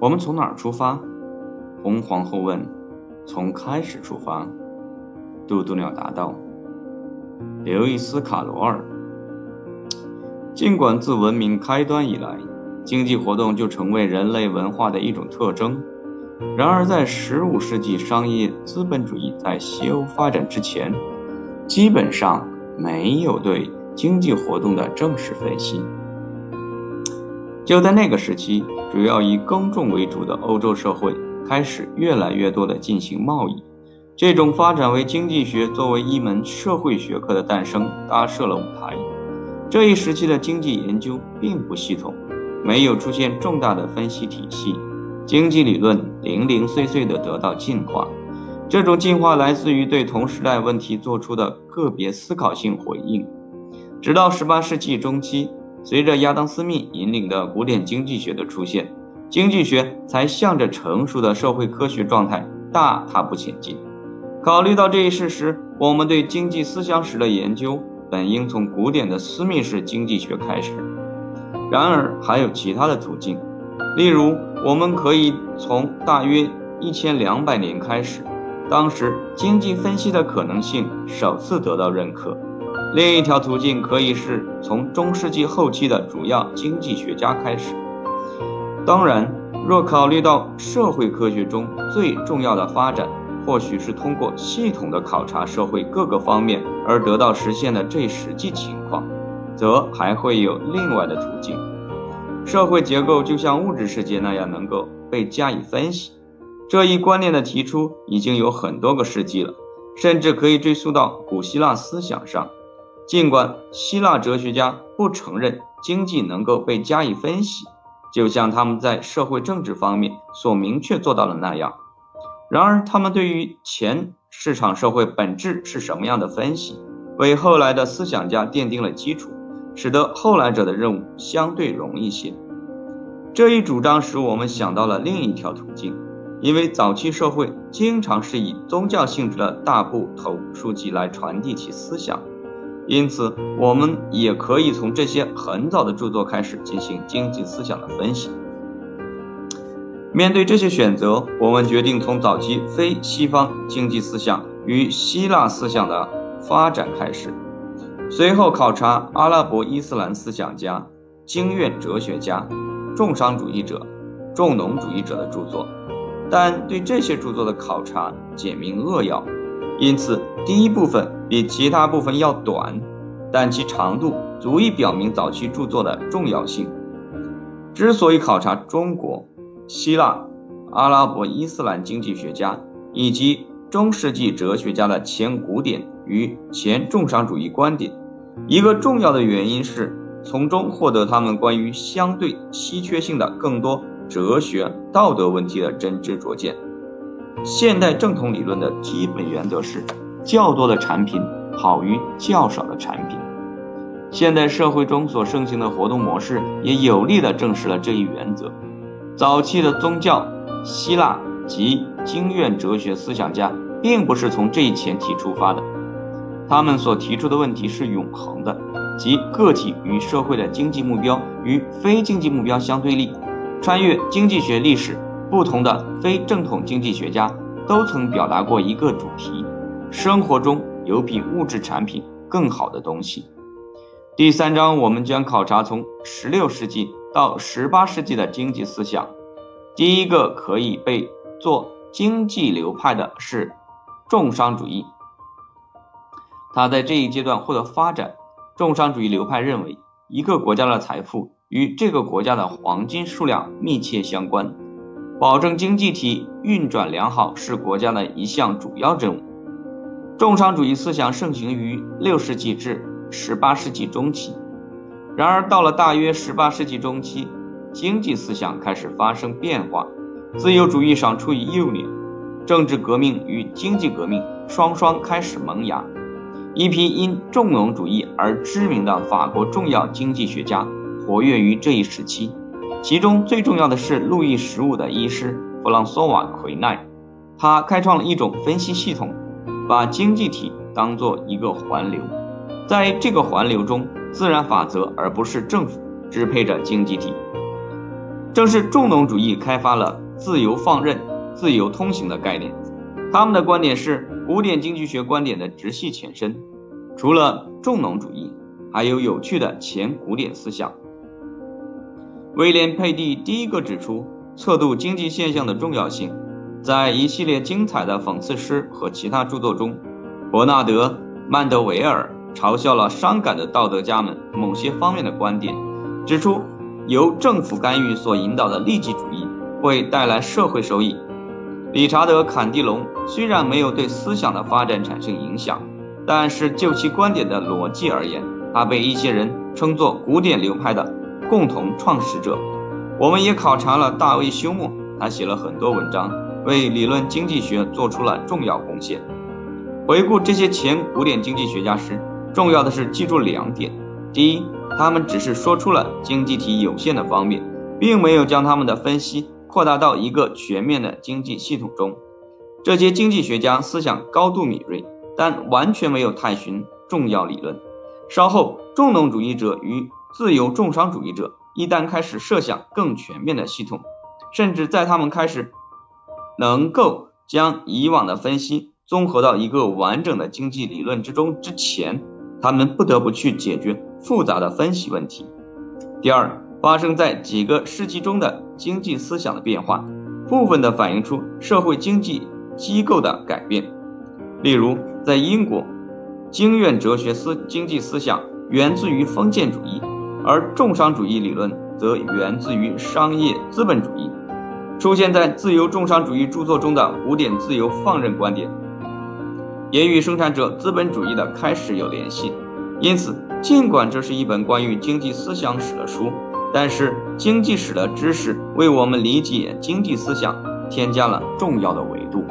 我们从哪儿出发？红皇后问。从开始出发，嘟嘟鸟答道。刘易斯·卡罗尔。尽管自文明开端以来，经济活动就成为人类文化的一种特征，然而在15世纪商业资本主义在西欧发展之前，基本上没有对经济活动的正式分析。就在那个时期，主要以耕种为主的欧洲社会开始越来越多地进行贸易。这种发展为经济学作为一门社会学科的诞生搭设了舞台。这一时期的经济研究并不系统，没有出现重大的分析体系，经济理论零零碎碎地得到进化。这种进化来自于对同时代问题做出的个别思考性回应。直到18世纪中期。随着亚当·斯密引领的古典经济学的出现，经济学才向着成熟的社会科学状态大踏步前进。考虑到这一事实，我们对经济思想史的研究本应从古典的斯密式经济学开始。然而，还有其他的途径，例如，我们可以从大约一千两百年开始，当时经济分析的可能性首次得到认可。另一条途径可以是从中世纪后期的主要经济学家开始。当然，若考虑到社会科学中最重要的发展，或许是通过系统的考察社会各个方面而得到实现的这实际情况，则还会有另外的途径。社会结构就像物质世界那样能够被加以分析。这一观念的提出已经有很多个世纪了，甚至可以追溯到古希腊思想上。尽管希腊哲学家不承认经济能够被加以分析，就像他们在社会政治方面所明确做到的那样，然而他们对于前市场社会本质是什么样的分析，为后来的思想家奠定了基础，使得后来者的任务相对容易些。这一主张使我们想到了另一条途径，因为早期社会经常是以宗教性质的大部头书籍来传递其思想。因此，我们也可以从这些很早的著作开始进行经济思想的分析。面对这些选择，我们决定从早期非西方经济思想与希腊思想的发展开始，随后考察阿拉伯伊斯兰思想家、经院哲学家、重商主义者、重农主义者的著作。但对这些著作的考察简明扼要。因此，第一部分比其他部分要短，但其长度足以表明早期著作的重要性。之所以考察中国、希腊、阿拉伯、伊斯兰经济学家以及中世纪哲学家的前古典与前重商主义观点，一个重要的原因是从中获得他们关于相对稀缺性的更多哲学、道德问题的真知灼见。现代正统理论的基本原则是：较多的产品好于较少的产品。现代社会中所盛行的活动模式也有力地证实了这一原则。早期的宗教、希腊及经院哲学思想家并不是从这一前提出发的，他们所提出的问题是永恒的，即个体与社会的经济目标与非经济目标相对立，穿越经济学历史。不同的非正统经济学家都曾表达过一个主题：生活中有比物质产品更好的东西。第三章我们将考察从16世纪到18世纪的经济思想。第一个可以被做经济流派的是重商主义，他在这一阶段获得发展。重商主义流派认为，一个国家的财富与这个国家的黄金数量密切相关。保证经济体运转良好是国家的一项主要任务。重商主义思想盛行于六世纪至十八世纪中期，然而到了大约十八世纪中期，经济思想开始发生变化，自由主义上处于幼年，政治革命与经济革命双双开始萌芽。一批因重农主义而知名的法国重要经济学家活跃于这一时期。其中最重要的是路易十五的医师弗朗索瓦·奎奈，他开创了一种分析系统，把经济体当做一个环流，在这个环流中，自然法则而不是政府支配着经济体。正是重农主义开发了自由放任、自由通行的概念。他们的观点是古典经济学观点的直系前身。除了重农主义，还有有趣的前古典思想。威廉·佩蒂第一个指出测度经济现象的重要性。在一系列精彩的讽刺诗和其他著作中，伯纳德·曼德维尔嘲笑了伤感的道德家们某些方面的观点，指出由政府干预所引导的利己主义会带来社会收益。理查德·坎蒂隆虽然没有对思想的发展产生影响，但是就其观点的逻辑而言，他被一些人称作古典流派的共同创始者。我们也考察了大卫·休谟，他写了很多文章。为理论经济学做出了重要贡献。回顾这些前古典经济学家时，重要的是记住两点：第一，他们只是说出了经济体有限的方面，并没有将他们的分析扩大到一个全面的经济系统中。这些经济学家思想高度敏锐，但完全没有探寻重要理论。稍后，重农主义者与自由重商主义者一旦开始设想更全面的系统，甚至在他们开始。能够将以往的分析综合到一个完整的经济理论之中之前，他们不得不去解决复杂的分析问题。第二，发生在几个世纪中的经济思想的变化，部分的反映出社会经济机构的改变。例如，在英国，经院哲学思经济思想源自于封建主义，而重商主义理论则源自于商业资本主义。出现在自由重商主义著作中的古典自由放任观点，也与生产者资本主义的开始有联系。因此，尽管这是一本关于经济思想史的书，但是经济史的知识为我们理解经济思想添加了重要的维度。